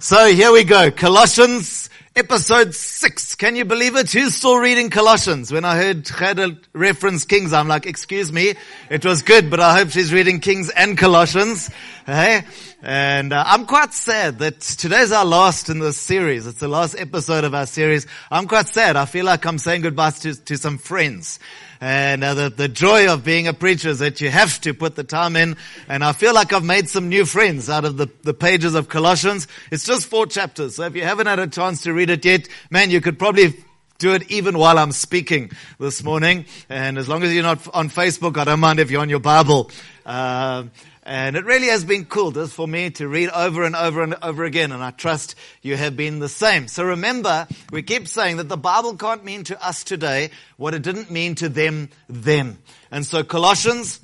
So here we go. Colossians episode six. Can you believe it? Who's still reading Colossians? When I heard Chada reference Kings, I'm like, excuse me. It was good, but I hope she's reading Kings and Colossians. Hey? And uh, I'm quite sad that today's our last in this series. It's the last episode of our series. I'm quite sad. I feel like I'm saying goodbye to, to some friends. And uh, the, the joy of being a preacher is that you have to put the time in. And I feel like I've made some new friends out of the, the pages of Colossians. It's just four chapters. So if you haven't had a chance to read it yet, man, you could probably do it even while I'm speaking this morning. And as long as you're not on Facebook, I don't mind if you're on your Bible. Uh, and it really has been cool just for me to read over and over and over again. And I trust you have been the same. So remember, we keep saying that the Bible can't mean to us today what it didn't mean to them then. And so Colossians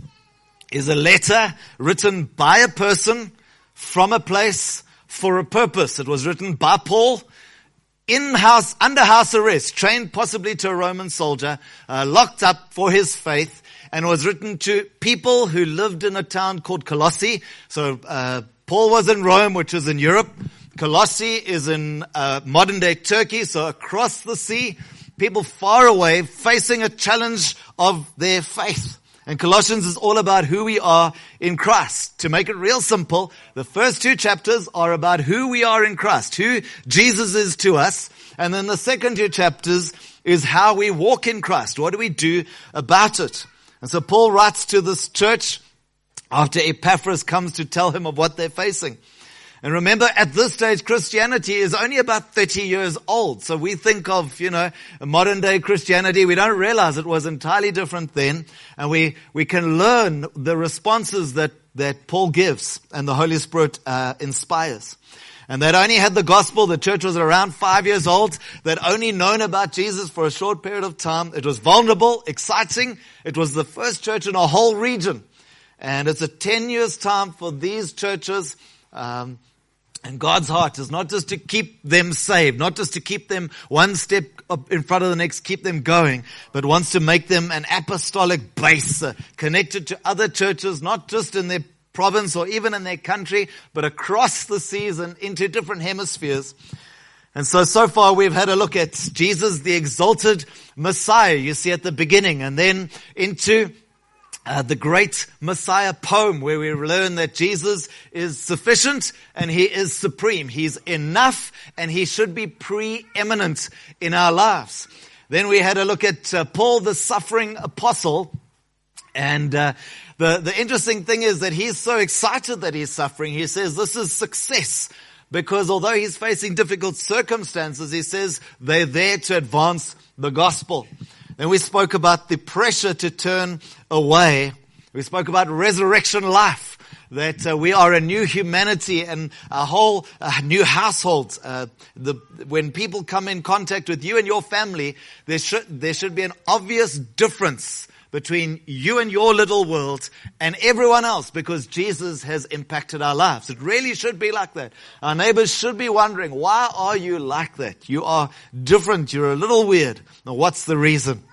is a letter written by a person from a place for a purpose. It was written by Paul in house, under house arrest, trained possibly to a Roman soldier, uh, locked up for his faith and was written to people who lived in a town called Colossae. So uh, Paul was in Rome, which is in Europe. Colossae is in uh, modern day Turkey, so across the sea, people far away facing a challenge of their faith. And Colossians is all about who we are in Christ. To make it real simple, the first two chapters are about who we are in Christ, who Jesus is to us. And then the second two chapters is how we walk in Christ. What do we do about it? And so Paul writes to this church after Epaphras comes to tell him of what they're facing. And remember, at this stage, Christianity is only about 30 years old. So we think of, you know, modern day Christianity. We don't realize it was entirely different then. And we, we can learn the responses that, that Paul gives and the Holy Spirit uh, inspires. And they'd only had the gospel. The church was around five years old. They'd only known about Jesus for a short period of time. It was vulnerable, exciting. It was the first church in a whole region. And it's a 10 years time for these churches. Um, and God's heart is not just to keep them saved, not just to keep them one step up in front of the next, keep them going, but wants to make them an apostolic base uh, connected to other churches, not just in their province or even in their country, but across the seas and into different hemispheres. And so, so far we've had a look at Jesus, the exalted Messiah, you see at the beginning, and then into uh, the great Messiah poem where we learn that Jesus is sufficient and he is supreme. He's enough and he should be preeminent in our lives. Then we had a look at uh, Paul, the suffering apostle, and uh, the, the interesting thing is that he's so excited that he's suffering. He says this is success because although he's facing difficult circumstances, he says they're there to advance the gospel. Then we spoke about the pressure to turn away. We spoke about resurrection life. That uh, we are a new humanity and a whole uh, new household. Uh, the, when people come in contact with you and your family, there should there should be an obvious difference between you and your little world and everyone else because Jesus has impacted our lives. It really should be like that. Our neighbors should be wondering, why are you like that? You are different. You're a little weird. Now what's the reason?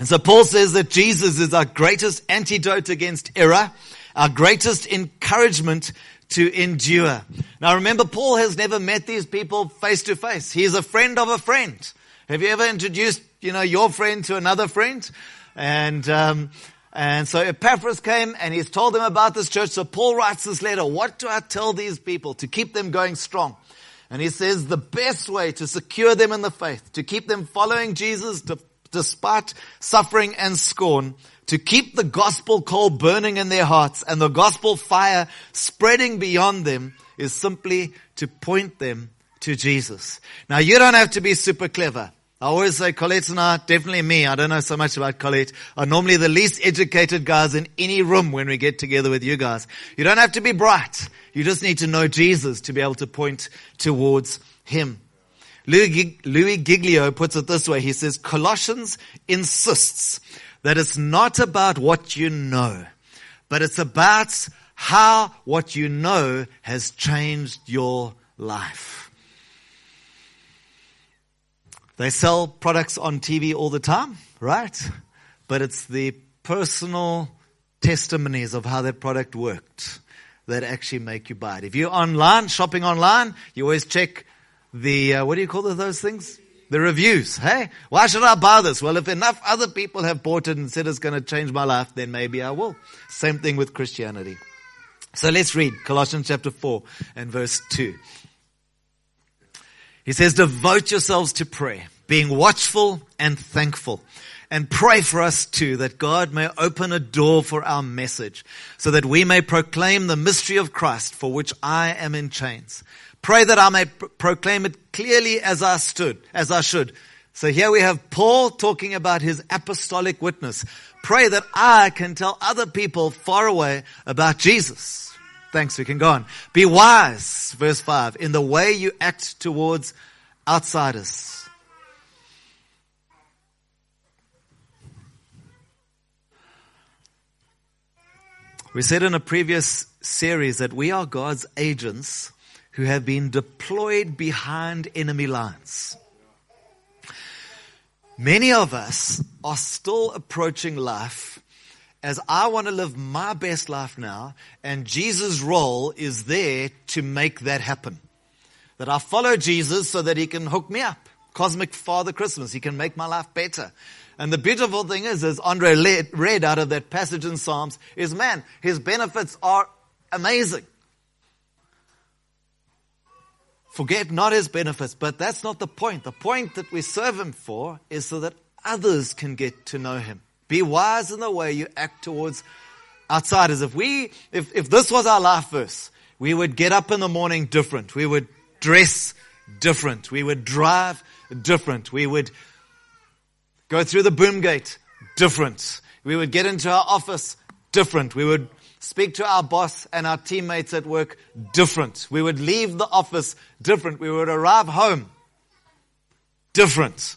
And so Paul says that Jesus is our greatest antidote against error, our greatest encouragement to endure. Now remember, Paul has never met these people face to face. He's a friend of a friend. Have you ever introduced, you know, your friend to another friend? And, um, and so Epaphras came and he's told them about this church. So Paul writes this letter. What do I tell these people to keep them going strong? And he says the best way to secure them in the faith, to keep them following Jesus to, despite suffering and scorn, to keep the gospel coal burning in their hearts and the gospel fire spreading beyond them is simply to point them to Jesus. Now you don't have to be super clever. I always say Colette and I, definitely me, I don't know so much about Colette, are normally the least educated guys in any room when we get together with you guys. You don't have to be bright. You just need to know Jesus to be able to point towards Him. Louis Giglio puts it this way. He says, Colossians insists that it's not about what you know, but it's about how what you know has changed your life. They sell products on TV all the time, right? But it's the personal testimonies of how that product worked that actually make you buy it. If you're online, shopping online, you always check the, uh, what do you call those things? The reviews. Hey, why should I buy this? Well, if enough other people have bought it and said it's going to change my life, then maybe I will. Same thing with Christianity. So let's read Colossians chapter 4 and verse 2. He says, devote yourselves to prayer, being watchful and thankful. And pray for us too, that God may open a door for our message, so that we may proclaim the mystery of Christ, for which I am in chains. Pray that I may proclaim it clearly as I stood, as I should. So here we have Paul talking about his apostolic witness. Pray that I can tell other people far away about Jesus. Thanks, we can go on. Be wise, verse 5, in the way you act towards outsiders. We said in a previous series that we are God's agents who have been deployed behind enemy lines. Many of us are still approaching life as I want to live my best life now, and Jesus' role is there to make that happen. That I follow Jesus so that he can hook me up. Cosmic Father Christmas. He can make my life better. And the beautiful thing is, as Andre read out of that passage in Psalms, is man, his benefits are amazing. Forget not his benefits, but that's not the point. The point that we serve him for is so that others can get to know him. Be wise in the way you act towards outsiders. If we, if, if this was our life verse, we would get up in the morning different. We would dress different. We would drive different. We would go through the boom gate different. We would get into our office different. We would speak to our boss and our teammates at work different. We would leave the office different. We would arrive home different.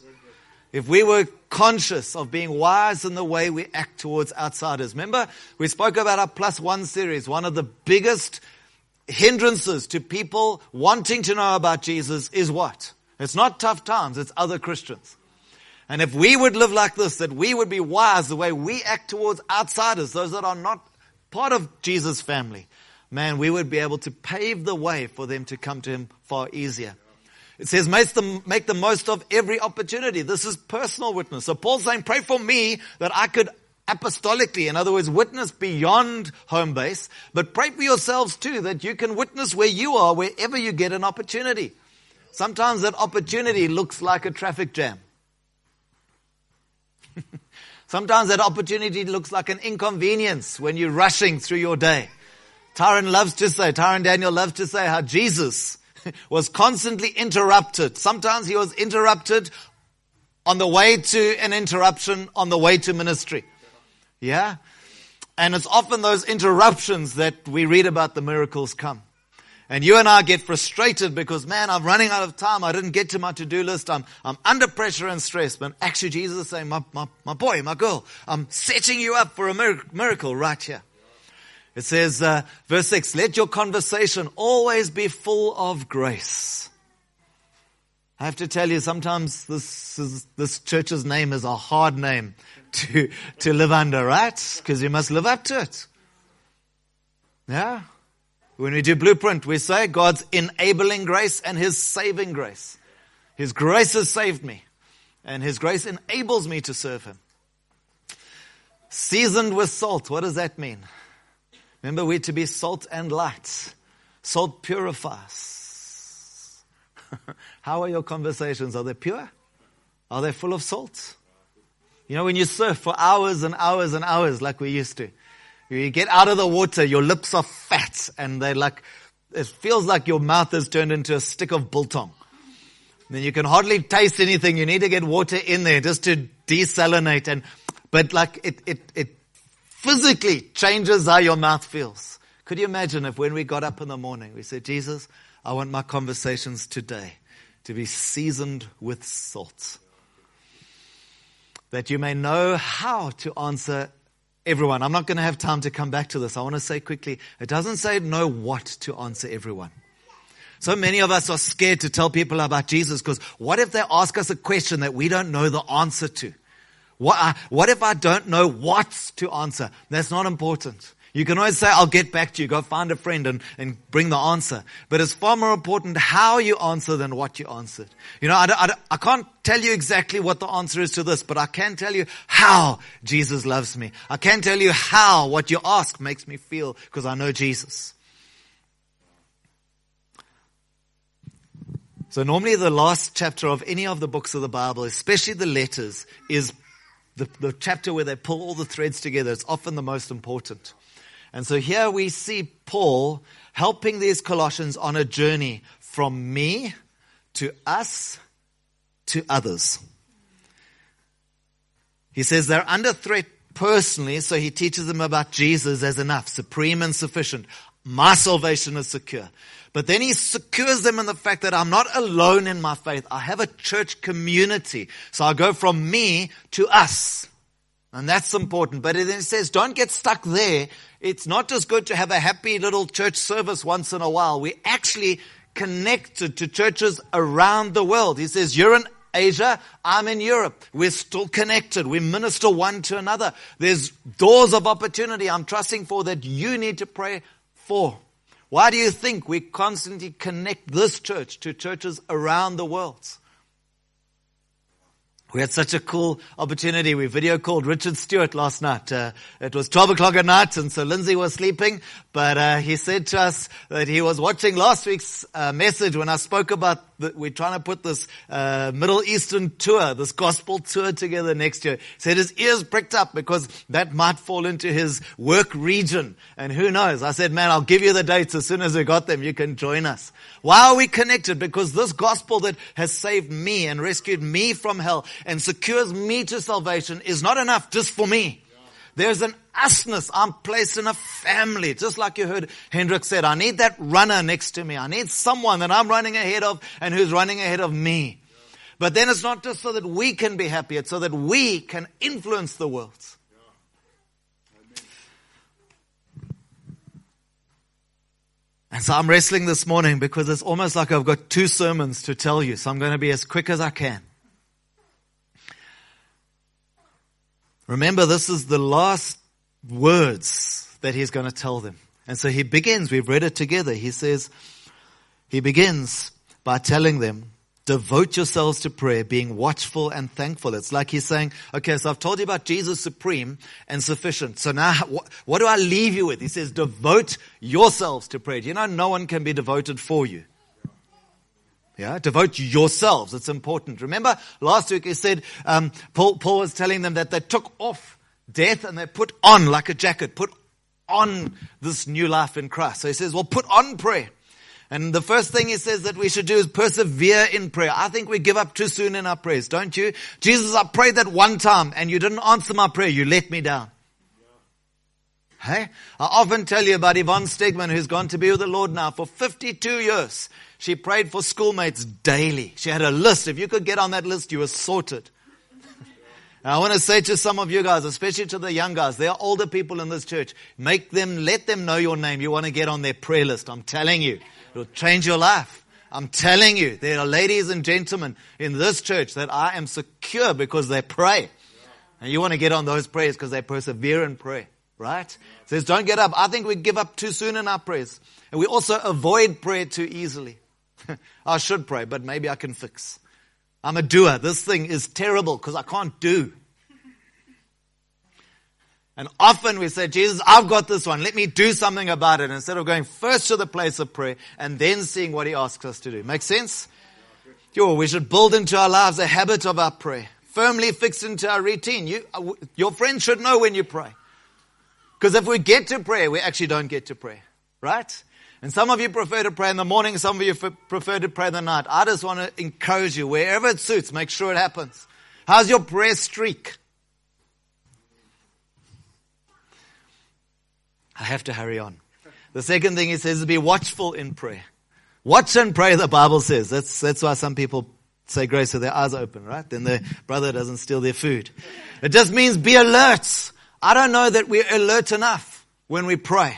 If we were conscious of being wise in the way we act towards outsiders. Remember, we spoke about our plus one series. One of the biggest hindrances to people wanting to know about Jesus is what? It's not tough times, it's other Christians. And if we would live like this, that we would be wise the way we act towards outsiders, those that are not part of Jesus' family, man, we would be able to pave the way for them to come to Him far easier. It says, make the, make the most of every opportunity. This is personal witness. So Paul's saying, pray for me that I could apostolically, in other words, witness beyond home base, but pray for yourselves too that you can witness where you are, wherever you get an opportunity. Sometimes that opportunity looks like a traffic jam. Sometimes that opportunity looks like an inconvenience when you're rushing through your day. Tyron loves to say, Tyron Daniel loves to say how Jesus was constantly interrupted. Sometimes he was interrupted on the way to an interruption on the way to ministry. Yeah? And it's often those interruptions that we read about the miracles come. And you and I get frustrated because, man, I'm running out of time. I didn't get to my to-do list. I'm, I'm under pressure and stress. But actually, Jesus is saying, my, my, my boy, my girl, I'm setting you up for a miracle right here. It says, uh, verse 6, let your conversation always be full of grace. I have to tell you, sometimes this is, this church's name is a hard name to, to live under, right? Because you must live up to it. Yeah? When we do blueprint, we say God's enabling grace and His saving grace. His grace has saved me, and His grace enables me to serve Him. Seasoned with salt, what does that mean? Remember, we're to be salt and light. Salt purifies. How are your conversations? Are they pure? Are they full of salt? You know, when you surf for hours and hours and hours like we used to, you get out of the water, your lips are fat and they're like, it feels like your mouth has turned into a stick of biltong. Then you can hardly taste anything. You need to get water in there just to desalinate and, but like it, it, it physically changes how your mouth feels. Could you imagine if when we got up in the morning, we said, Jesus, I want my conversations today to be seasoned with salt. That you may know how to answer everyone. I'm not going to have time to come back to this. I want to say quickly, it doesn't say know what to answer everyone. So many of us are scared to tell people about Jesus because what if they ask us a question that we don't know the answer to? What, what if I don't know what to answer? That's not important. You can always say, I'll get back to you. Go find a friend and, and bring the answer. But it's far more important how you answer than what you answered. You know, I, I, I can't tell you exactly what the answer is to this, but I can tell you how Jesus loves me. I can tell you how what you ask makes me feel because I know Jesus. So normally the last chapter of any of the books of the Bible, especially the letters, is the, the chapter where they pull all the threads together. It's often the most important. And so here we see Paul helping these Colossians on a journey from me to us to others. He says they're under threat personally, so he teaches them about Jesus as enough, supreme and sufficient. My salvation is secure. But then he secures them in the fact that I'm not alone in my faith. I have a church community. So I go from me to us. And that's important. But then he says, don't get stuck there. It's not just good to have a happy little church service once in a while. We're actually connected to churches around the world. He says, you're in Asia, I'm in Europe. We're still connected. We minister one to another. There's doors of opportunity I'm trusting for that you need to pray for. Why do you think we constantly connect this church to churches around the world? We had such a cool opportunity. We video called Richard Stewart last night. Uh, it was 12 o'clock at night and so Lindsay was sleeping, but uh, he said to us that he was watching last week's uh, message when I spoke about that we're trying to put this uh, Middle Eastern tour, this gospel tour together next year. He said his ears pricked up because that might fall into his work region. And who knows? I said, man, I'll give you the dates as soon as we got them. You can join us. Why are we connected? Because this gospel that has saved me and rescued me from hell and secures me to salvation is not enough just for me. There's an usness. I'm placed in a family. Just like you heard Hendrik said, I need that runner next to me. I need someone that I'm running ahead of and who's running ahead of me. But then it's not just so that we can be happy. It's so that we can influence the world. And so I'm wrestling this morning because it's almost like I've got two sermons to tell you. So I'm going to be as quick as I can. Remember, this is the last words that he's going to tell them. And so he begins, we've read it together. He says, he begins by telling them, devote yourselves to prayer, being watchful and thankful. It's like he's saying, okay, so I've told you about Jesus supreme and sufficient. So now what, what do I leave you with? He says, devote yourselves to prayer. You know no one can be devoted for you? Yeah, devote yourselves. It's important. Remember last week he said, um, Paul, Paul was telling them that they took off death and they put on like a jacket, put on this new life in Christ. So he says, well, put on prayer. And the first thing he says that we should do is persevere in prayer. I think we give up too soon in our prayers, don't you? Jesus, I prayed that one time and you didn't answer my prayer. You let me down. Hey? I often tell you about Yvonne Stegman who's gone to be with the Lord now for 52 years. She prayed for schoolmates daily. She had a list. If you could get on that list, you were sorted. I want to say to some of you guys, especially to the young guys, there are older people in this church. Make them, let them know your name. You want to get on their prayer list. I'm telling you, it'll change your life. I'm telling you, there are ladies and gentlemen in this church that I am secure because they pray. And you want to get on those prayers because they persevere in prayer, right? Says don't get up. I think we give up too soon in our prayers. And we also avoid prayer too easily. I should pray, but maybe I can fix. I'm a doer. This thing is terrible because I can't do. And often we say, Jesus, I've got this one. Let me do something about it instead of going first to the place of prayer and then seeing what he asks us to do. Make sense? Yo, we should build into our lives a habit of our prayer, firmly fixed into our routine. You, uh, your friends should know when you pray. Because if we get to prayer, we actually don't get to pray. Right? And some of you prefer to pray in the morning, some of you prefer to pray in the night. I just want to encourage you, wherever it suits, make sure it happens. How's your prayer streak? I have to hurry on. The second thing he says is be watchful in prayer. Watch and pray, the Bible says. That's, that's why some people say grace with their eyes open, right? Then their brother doesn't steal their food. It just means be alert. I don't know that we're alert enough when we pray.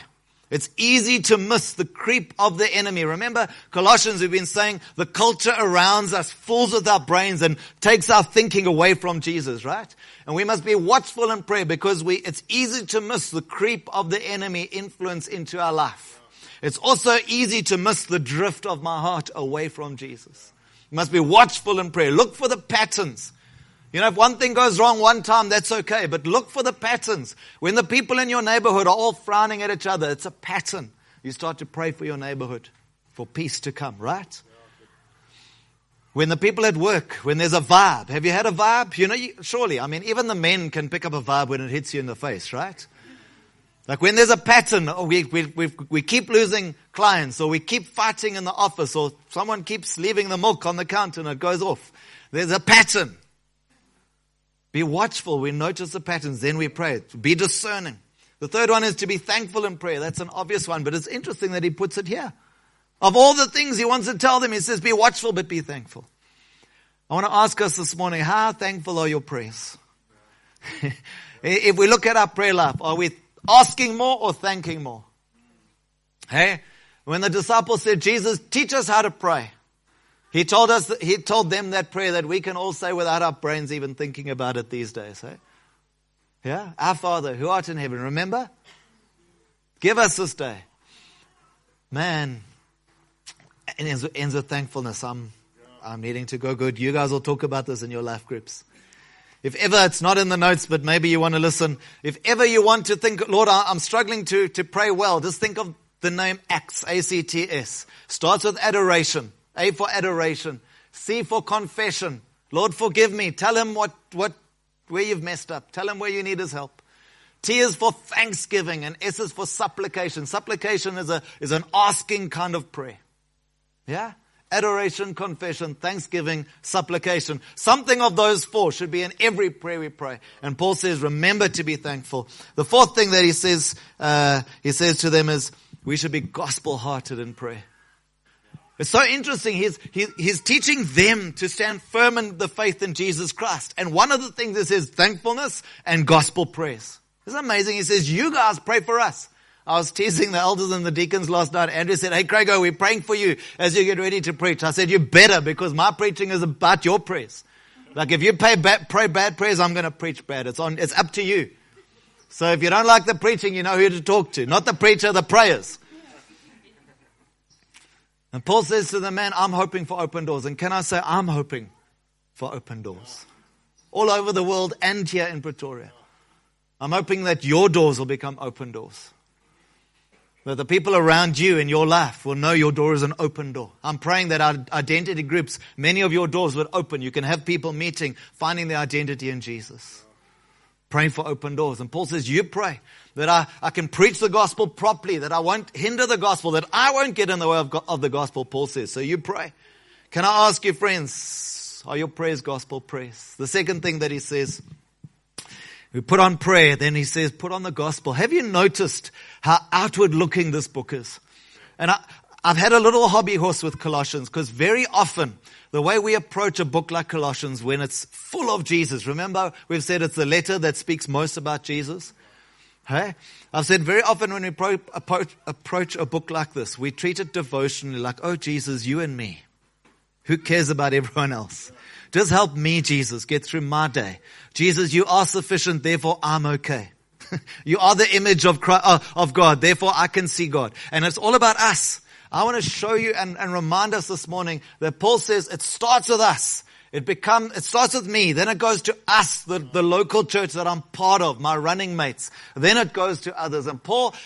It's easy to miss the creep of the enemy. Remember Colossians, we've been saying the culture around us fools with our brains and takes our thinking away from Jesus, right? And we must be watchful in prayer because we, it's easy to miss the creep of the enemy influence into our life. It's also easy to miss the drift of my heart away from Jesus. You must be watchful in prayer. Look for the patterns. You know, if one thing goes wrong one time, that's okay, but look for the patterns. When the people in your neighborhood are all frowning at each other, it's a pattern. You start to pray for your neighborhood, for peace to come, right? When the people at work, when there's a vibe, have you had a vibe? You know, you, surely, I mean, even the men can pick up a vibe when it hits you in the face, right? Like when there's a pattern, or we, we, we, we keep losing clients, or we keep fighting in the office, or someone keeps leaving the milk on the counter and it goes off. There's a pattern. Be watchful. We notice the patterns. Then we pray. Be discerning. The third one is to be thankful in prayer. That's an obvious one, but it's interesting that he puts it here. Of all the things he wants to tell them, he says, be watchful, but be thankful. I want to ask us this morning, how thankful are your prayers? if we look at our prayer life, are we asking more or thanking more? Hey, when the disciples said, Jesus, teach us how to pray. He told us, he told them that prayer that we can all say without our brains even thinking about it these days. Eh? Yeah? Our Father who art in heaven, remember? Give us this day. Man, it ends, ends with thankfulness. I'm, I'm needing to go good. You guys will talk about this in your life groups. If ever it's not in the notes, but maybe you want to listen. If ever you want to think, Lord, I'm struggling to, to pray well, just think of the name Acts, A-C-T-S. Starts with adoration. A for adoration. C for confession. Lord, forgive me. Tell him what, what, where you've messed up. Tell him where you need his help. T is for thanksgiving and S is for supplication. Supplication is a, is an asking kind of prayer. Yeah? Adoration, confession, thanksgiving, supplication. Something of those four should be in every prayer we pray. And Paul says, remember to be thankful. The fourth thing that he says, uh, he says to them is, we should be gospel hearted in prayer. It's so interesting. He's, he, he's teaching them to stand firm in the faith in Jesus Christ. And one of the things is his thankfulness and gospel praise. Isn't amazing? He says, you guys pray for us. I was teasing the elders and the deacons last night. Andrew said, Hey, Craigo, we're praying for you as you get ready to preach. I said, You better because my preaching is about your prayers. Like if you bad, pray bad prayers, I'm going to preach bad. It's on, it's up to you. So if you don't like the preaching, you know who to talk to. Not the preacher, the prayers. And Paul says to the man, I'm hoping for open doors. And can I say, I'm hoping for open doors. All over the world and here in Pretoria. I'm hoping that your doors will become open doors. That the people around you in your life will know your door is an open door. I'm praying that our identity groups, many of your doors would open. You can have people meeting, finding their identity in Jesus. Praying for open doors. And Paul says, you pray that I, I can preach the gospel properly, that I won't hinder the gospel, that I won't get in the way of, of the gospel, Paul says. So you pray. Can I ask you, friends, are your prayers gospel prayers? The second thing that he says, we put on prayer, then he says, put on the gospel. Have you noticed how outward looking this book is? And I, I've had a little hobby horse with Colossians because very often the way we approach a book like Colossians when it's full of Jesus, remember we've said it's the letter that speaks most about Jesus. Hey? I've said very often when we approach, approach a book like this, we treat it devotionally like, oh Jesus, you and me. Who cares about everyone else? Just help me, Jesus, get through my day. Jesus, you are sufficient, therefore I'm okay. you are the image of, Christ, uh, of God, therefore I can see God. And it's all about us. I want to show you and, and remind us this morning that Paul says it starts with us. It become, it starts with me, then it goes to us, the, the local church that I'm part of, my running mates. Then it goes to others. And Paul,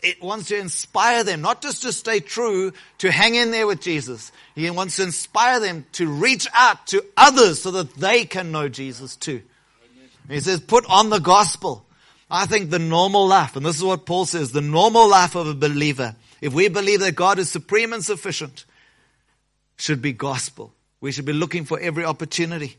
it wants to inspire them, not just to stay true, to hang in there with Jesus. He wants to inspire them to reach out to others so that they can know Jesus too. He says, put on the gospel. I think the normal life, and this is what Paul says, the normal life of a believer, if we believe that God is supreme and sufficient, should be gospel. We should be looking for every opportunity.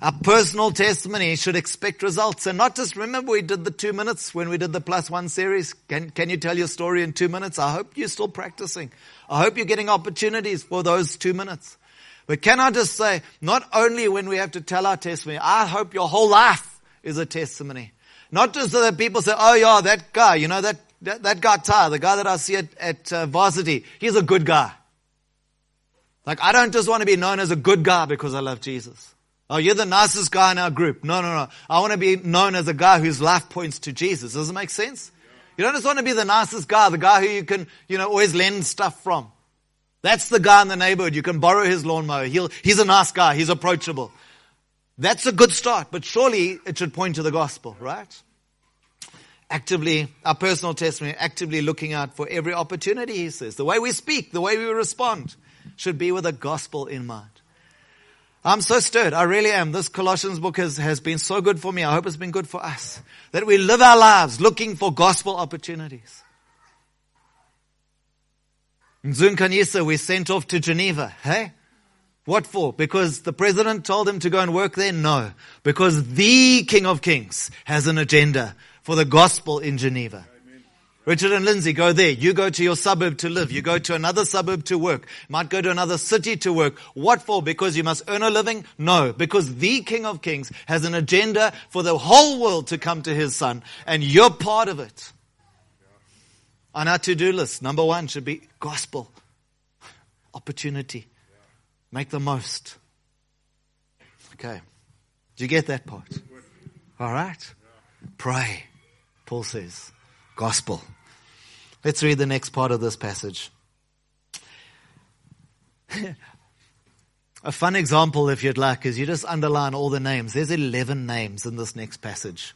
Our personal testimony should expect results and not just remember we did the two minutes when we did the plus one series. Can, can you tell your story in two minutes? I hope you're still practicing. I hope you're getting opportunities for those two minutes. But can I just say, not only when we have to tell our testimony, I hope your whole life is a testimony. Not just so that people say, oh yeah, that guy, you know, that that, that guy Ty, the guy that I see at, at uh, varsity, he's a good guy. Like, I don't just want to be known as a good guy because I love Jesus. Oh, you're the nicest guy in our group. No, no, no. I want to be known as a guy whose life points to Jesus. Does it make sense? You don't just want to be the nicest guy, the guy who you can, you know, always lend stuff from. That's the guy in the neighborhood. You can borrow his lawnmower. He'll, he's a nice guy. He's approachable. That's a good start, but surely it should point to the gospel, right? Actively, our personal testimony, actively looking out for every opportunity, he says. The way we speak, the way we respond should be with the gospel in mind. I'm so stirred. I really am. This Colossians book has, has been so good for me. I hope it's been good for us. That we live our lives looking for gospel opportunities. In Zunkanisa, we sent off to Geneva. Hey? What for? Because the president told him to go and work there? No. Because the King of Kings has an agenda for the gospel in Geneva. Richard and Lindsay go there. You go to your suburb to live. You go to another suburb to work. Might go to another city to work. What for? Because you must earn a living? No. Because the King of Kings has an agenda for the whole world to come to his son. And you're part of it. On our to-do list, number one should be gospel. Opportunity. Make the most. Okay. Do you get that part? All right. Pray. Paul says. Gospel. Let's read the next part of this passage. A fun example, if you'd like, is you just underline all the names. There's 11 names in this next passage.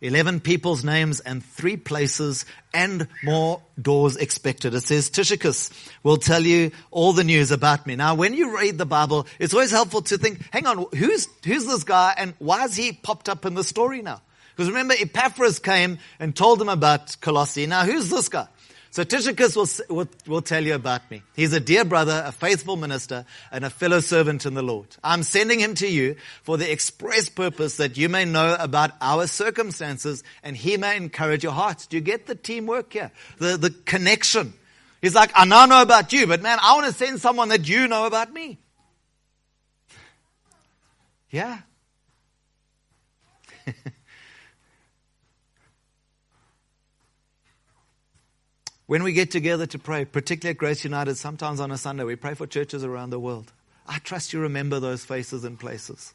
11 people's names and three places and more doors expected. It says Tychicus will tell you all the news about me. Now, when you read the Bible, it's always helpful to think, hang on, who's, who's this guy and why has he popped up in the story now? Because remember, Epaphras came and told them about Colossae. Now, who's this guy? So Tychicus will, will, will, tell you about me. He's a dear brother, a faithful minister, and a fellow servant in the Lord. I'm sending him to you for the express purpose that you may know about our circumstances and he may encourage your hearts. Do you get the teamwork here? The, the connection. He's like, I now know about you, but man, I want to send someone that you know about me. Yeah. When we get together to pray, particularly at Grace United, sometimes on a Sunday, we pray for churches around the world. I trust you remember those faces and places.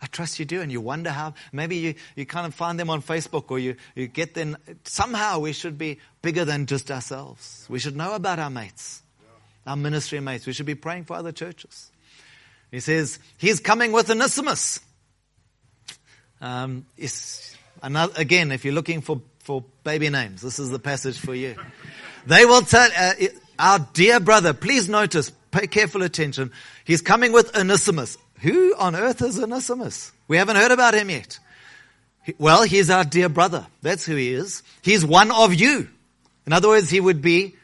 I trust you do, and you wonder how. Maybe you, you kind of find them on Facebook or you, you get them. Somehow we should be bigger than just ourselves. We should know about our mates, our ministry mates. We should be praying for other churches. He says, He's coming with Onesimus. Um, another, again, if you're looking for, for baby names, this is the passage for you. They will tell, uh, our dear brother, please notice, pay careful attention. He's coming with Onesimus. Who on earth is Onesimus? We haven't heard about him yet. Well, he's our dear brother. That's who he is. He's one of you. In other words, he would be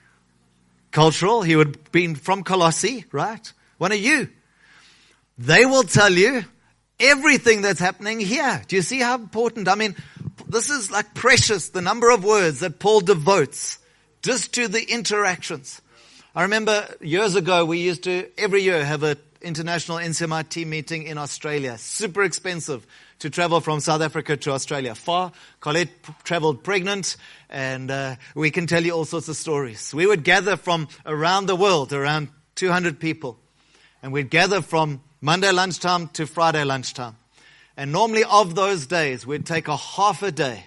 cultural. He would be from Colossae, right? One of you. They will tell you everything that's happening here. Do you see how important? I mean, this is like precious, the number of words that Paul devotes just to the interactions. I remember years ago we used to every year have an international NCMIT meeting in Australia. Super expensive to travel from South Africa to Australia. Far. Colette traveled pregnant and uh, we can tell you all sorts of stories. We would gather from around the world, around 200 people. And we'd gather from Monday lunchtime to Friday lunchtime. And normally of those days, we'd take a half a day,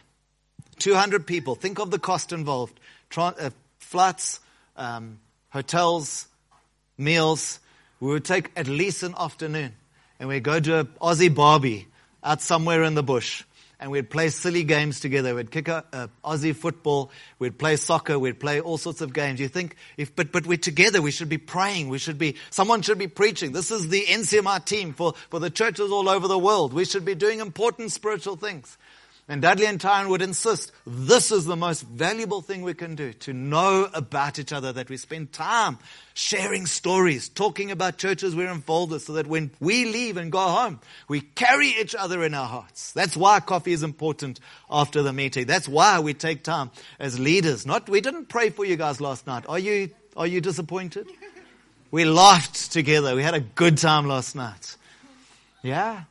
200 people. Think of the cost involved tra- uh, flights, um, hotels, meals. We would take at least an afternoon and we'd go to an Aussie Barbie out somewhere in the bush and we'd play silly games together. We'd kick a, Aussie football. We'd play soccer. We'd play all sorts of games. You think, if, but, but we're together. We should be praying. We should be, someone should be preaching. This is the NCMI team for, for the churches all over the world. We should be doing important spiritual things. And Dudley and Tyron would insist this is the most valuable thing we can do to know about each other, that we spend time sharing stories, talking about churches we're involved with, so that when we leave and go home, we carry each other in our hearts. That's why coffee is important after the meeting. That's why we take time as leaders. Not, we didn't pray for you guys last night. Are you, are you disappointed? We laughed together. We had a good time last night. Yeah.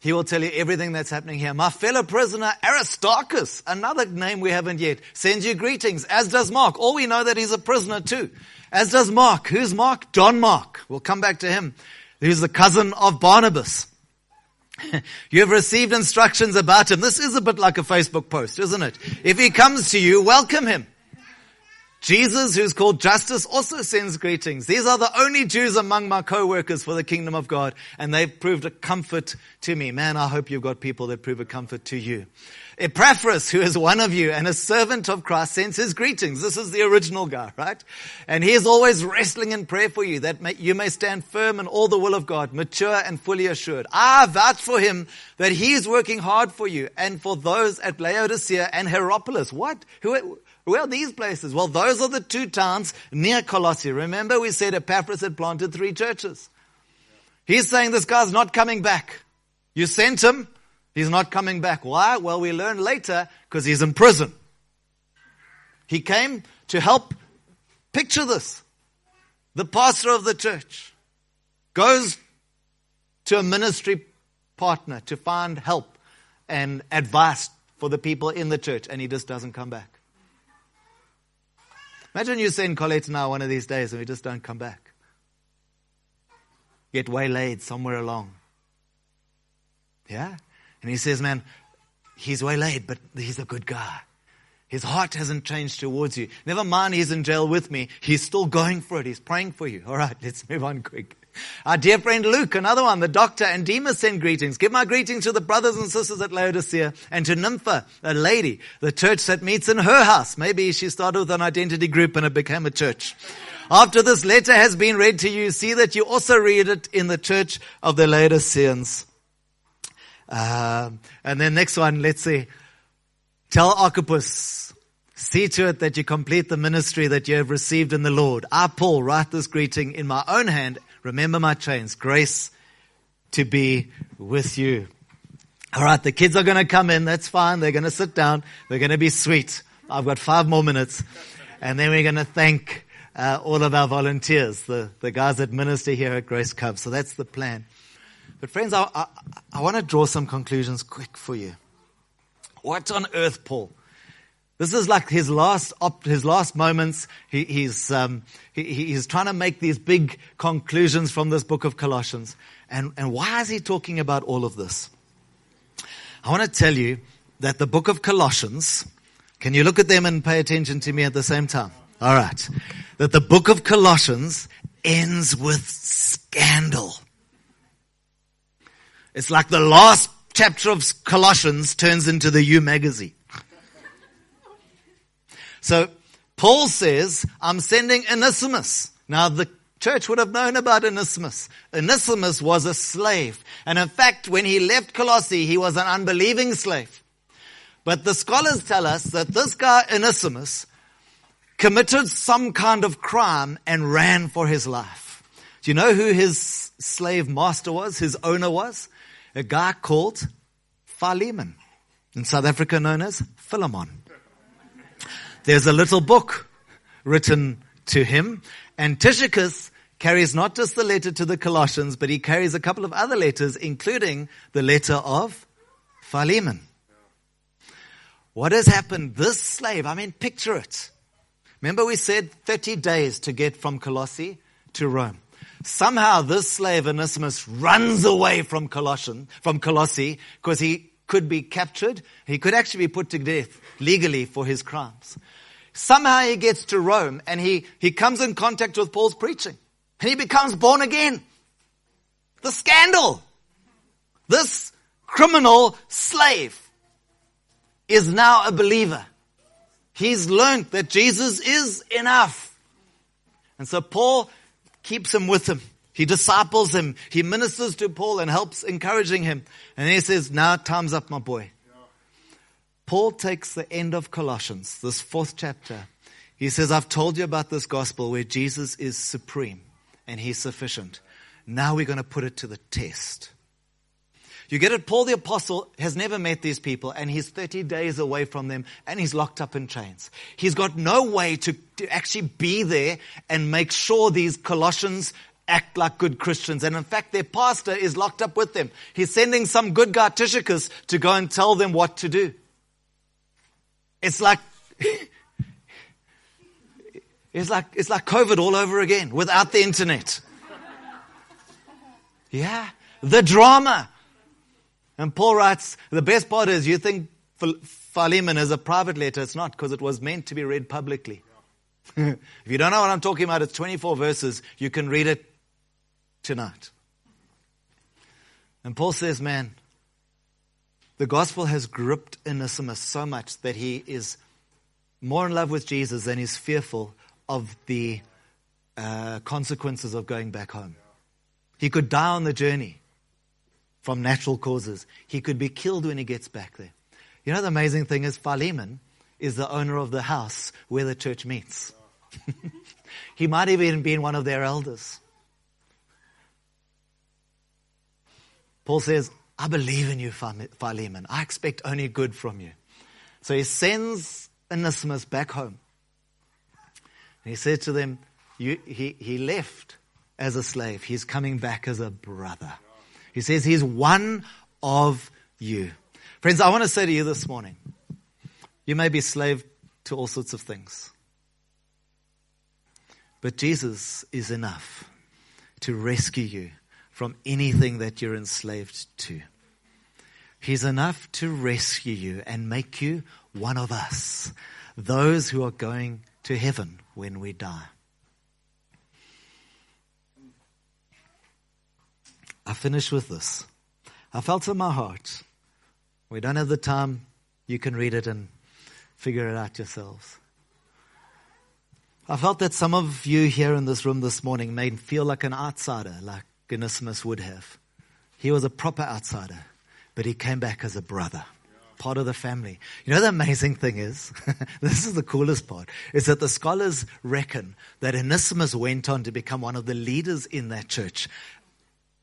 He will tell you everything that's happening here. My fellow prisoner Aristarchus, another name we haven't yet, sends you greetings, as does Mark. All we know that he's a prisoner too. As does Mark. Who's Mark? John Mark. We'll come back to him. He's the cousin of Barnabas. you have received instructions about him. This is a bit like a Facebook post, isn't it? If he comes to you, welcome him. Jesus, who's called Justus, also sends greetings. These are the only Jews among my co-workers for the kingdom of God, and they've proved a comfort to me. Man, I hope you've got people that prove a comfort to you. Epaphras, who is one of you and a servant of Christ, sends his greetings. This is the original guy, right? And he is always wrestling in prayer for you that may, you may stand firm in all the will of God, mature and fully assured. I vouch for him that he is working hard for you and for those at Laodicea and Hierapolis. What? Who, where are these places? Well, those are the two towns near Colossae. Remember we said Epaphras had planted three churches. He's saying this guy's not coming back. You sent him. He's not coming back. Why? Well, we learn later because he's in prison. He came to help picture this. The pastor of the church goes to a ministry partner to find help and advice for the people in the church and he just doesn't come back. Imagine you send Colette now one of these days and we just don't come back. Get waylaid somewhere along. Yeah? And he says, man, he's waylaid, but he's a good guy. His heart hasn't changed towards you. Never mind he's in jail with me. He's still going for it. He's praying for you. All right, let's move on quick. Our dear friend Luke, another one, the doctor and Demas send greetings. Give my greetings to the brothers and sisters at Laodicea and to Nympha, a lady, the church that meets in her house. Maybe she started with an identity group and it became a church. After this letter has been read to you, see that you also read it in the church of the Laodiceans. Uh, and then next one, let's see. Tell Archippus, see to it that you complete the ministry that you have received in the Lord. I, Paul, write this greeting in my own hand Remember my chains. Grace to be with you. All right, the kids are going to come in. That's fine. They're going to sit down. They're going to be sweet. I've got five more minutes. And then we're going to thank uh, all of our volunteers, the, the guys that minister here at Grace Cove. So that's the plan. But friends, I, I, I want to draw some conclusions quick for you. What on earth, Paul? This is like his last op, his last moments. He, he's um, he, he's trying to make these big conclusions from this book of Colossians. And and why is he talking about all of this? I want to tell you that the book of Colossians. Can you look at them and pay attention to me at the same time? All right. That the book of Colossians ends with scandal. It's like the last chapter of Colossians turns into the U magazine. So Paul says, I'm sending Onesimus. Now the church would have known about Onesimus. Onesimus was a slave. And in fact, when he left Colossae, he was an unbelieving slave. But the scholars tell us that this guy, Onesimus, committed some kind of crime and ran for his life. Do you know who his slave master was, his owner was? A guy called Philemon. In South Africa known as Philemon. There's a little book written to him, and Tychicus carries not just the letter to the Colossians, but he carries a couple of other letters, including the letter of Philemon. What has happened? This slave, I mean, picture it. Remember we said 30 days to get from Colossae to Rome. Somehow this slave Onesimus runs away from Colossian, from Colossae because he could be captured. He could actually be put to death legally for his crimes. Somehow he gets to Rome and he, he comes in contact with Paul's preaching and he becomes born again. The scandal. This criminal slave is now a believer. He's learned that Jesus is enough. And so Paul keeps him with him. He disciples him. He ministers to Paul and helps encouraging him. And he says, now time's up, my boy. Paul takes the end of Colossians, this fourth chapter. He says, I've told you about this gospel where Jesus is supreme and he's sufficient. Now we're going to put it to the test. You get it? Paul the apostle has never met these people and he's 30 days away from them and he's locked up in chains. He's got no way to, to actually be there and make sure these Colossians act like good Christians. And in fact, their pastor is locked up with them. He's sending some good guy Tychicus to go and tell them what to do. It's like, it's like, it's like COVID all over again without the internet. Yeah. The drama. And Paul writes, the best part is you think Philemon is a private letter. It's not because it was meant to be read publicly. if you don't know what I'm talking about, it's 24 verses. You can read it tonight. And Paul says, man, the gospel has gripped Onesimus so much that he is more in love with Jesus than he's fearful of the uh, consequences of going back home. He could die on the journey from natural causes. He could be killed when he gets back there. You know, the amazing thing is Philemon is the owner of the house where the church meets. he might have even been one of their elders. Paul says, I believe in you, Philemon. I expect only good from you. So he sends Onesimus back home. And he said to them, he, he left as a slave. He's coming back as a brother. He says he's one of you. Friends, I want to say to you this morning, you may be slave to all sorts of things. But Jesus is enough to rescue you from anything that you're enslaved to. He's enough to rescue you and make you one of us, those who are going to heaven when we die. I finish with this. I felt in my heart. We don't have the time. You can read it and figure it out yourselves. I felt that some of you here in this room this morning may feel like an outsider, like Onesimus would have. He was a proper outsider, but he came back as a brother, part of the family. You know, the amazing thing is, this is the coolest part, is that the scholars reckon that Onesimus went on to become one of the leaders in that church.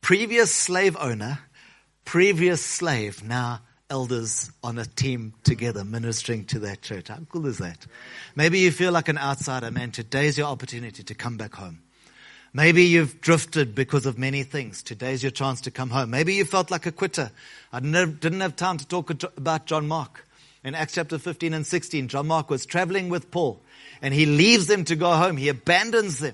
Previous slave owner, previous slave, now elders on a team together ministering to that church. How cool is that? Maybe you feel like an outsider, man. Today's your opportunity to come back home. Maybe you've drifted because of many things. Today's your chance to come home. Maybe you felt like a quitter. I didn't have time to talk about John Mark. In Acts chapter 15 and 16, John Mark was traveling with Paul and he leaves them to go home. He abandons them.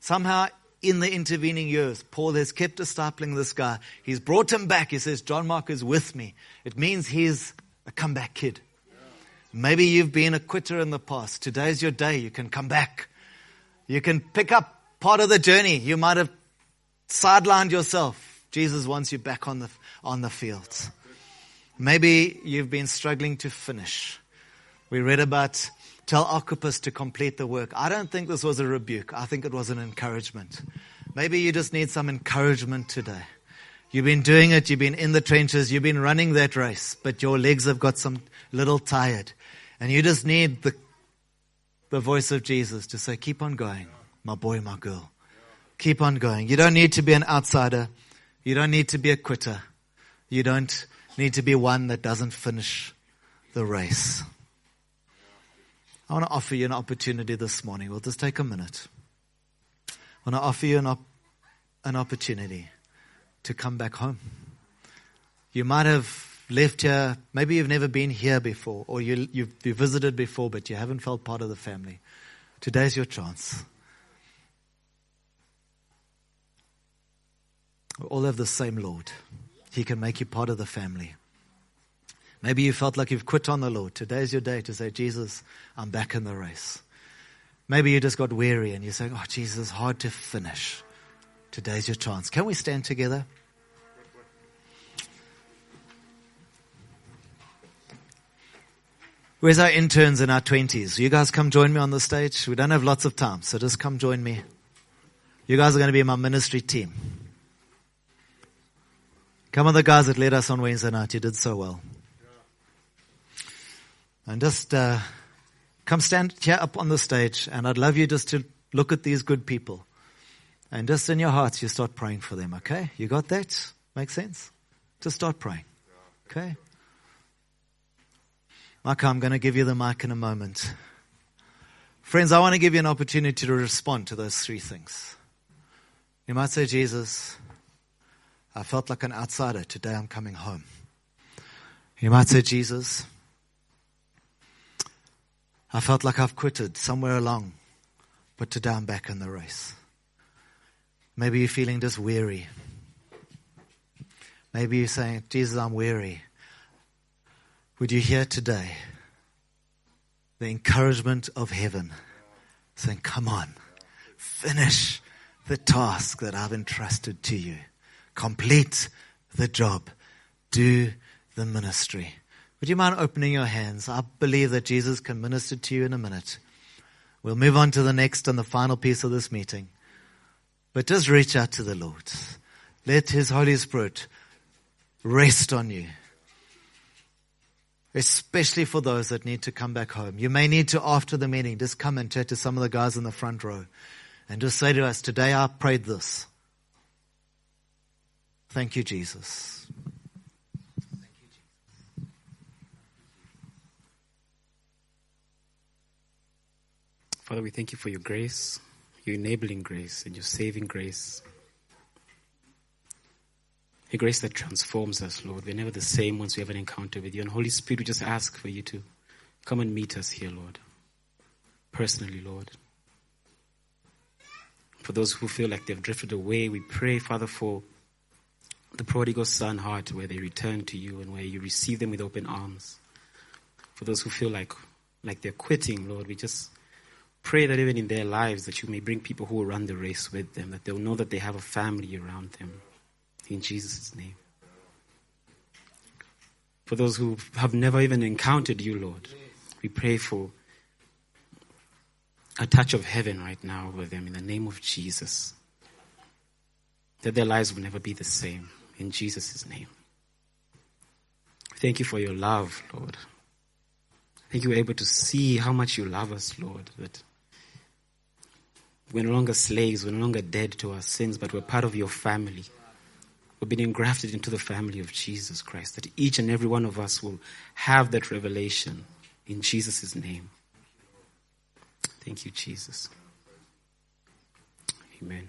Somehow in the intervening years, Paul has kept discipling this guy. He's brought him back. He says, John Mark is with me. It means he's a comeback kid. Maybe you've been a quitter in the past. Today's your day. You can come back. You can pick up part of the journey. You might have sidelined yourself. Jesus wants you back on the, on the fields. Maybe you've been struggling to finish. We read about Tell Archippus to complete the work. I don't think this was a rebuke. I think it was an encouragement. Maybe you just need some encouragement today. You've been doing it. You've been in the trenches. You've been running that race, but your legs have got some little tired. And you just need the, the voice of Jesus to say, keep on going, my boy, my girl. Keep on going. You don't need to be an outsider. You don't need to be a quitter. You don't need to be one that doesn't finish the race. I want to offer you an opportunity this morning. We'll just take a minute. I want to offer you an, op- an opportunity to come back home. You might have left here, maybe you've never been here before, or you, you've visited before, but you haven't felt part of the family. Today's your chance. We all have the same Lord. He can make you part of the family. Maybe you felt like you've quit on the Lord. Today's your day to say, Jesus, I'm back in the race. Maybe you just got weary and you're saying, Oh, Jesus, it's hard to finish. Today's your chance. Can we stand together? Where's our interns in our 20s? You guys come join me on the stage. We don't have lots of time, so just come join me. You guys are going to be my ministry team. Come on, the guys that led us on Wednesday night. You did so well. And just uh, come stand here up on the stage, and I'd love you just to look at these good people. And just in your hearts, you start praying for them, okay? You got that? Make sense? Just start praying, okay? Michael, I'm going to give you the mic in a moment. Friends, I want to give you an opportunity to respond to those three things. You might say, Jesus, I felt like an outsider. Today I'm coming home. You might say, Jesus, I felt like I've quitted somewhere along, but today I'm back in the race. Maybe you're feeling just weary. Maybe you're saying, Jesus, I'm weary. Would you hear today the encouragement of heaven saying, Come on, finish the task that I've entrusted to you, complete the job, do the ministry. Would you mind opening your hands? I believe that Jesus can minister to you in a minute. We'll move on to the next and the final piece of this meeting. But just reach out to the Lord. Let His Holy Spirit rest on you. Especially for those that need to come back home. You may need to, after the meeting, just come and chat to some of the guys in the front row and just say to us, today I prayed this. Thank you, Jesus. Father, we thank you for your grace, your enabling grace, and your saving grace. A grace that transforms us, Lord. We're never the same once we have an encounter with you. And Holy Spirit, we just ask for you to come and meet us here, Lord. Personally, Lord. For those who feel like they've drifted away, we pray, Father, for the prodigal son heart where they return to you and where you receive them with open arms. For those who feel like, like they're quitting, Lord, we just pray that even in their lives that you may bring people who will run the race with them, that they'll know that they have a family around them. In Jesus' name. For those who have never even encountered you, Lord, we pray for a touch of heaven right now over them in the name of Jesus. That their lives will never be the same. In Jesus' name. Thank you for your love, Lord. Thank you we're able to see how much you love us, Lord. That we're no longer slaves, we're no longer dead to our sins, but we're part of your family. We've been engrafted into the family of Jesus Christ. That each and every one of us will have that revelation in Jesus' name. Thank you, Jesus. Amen.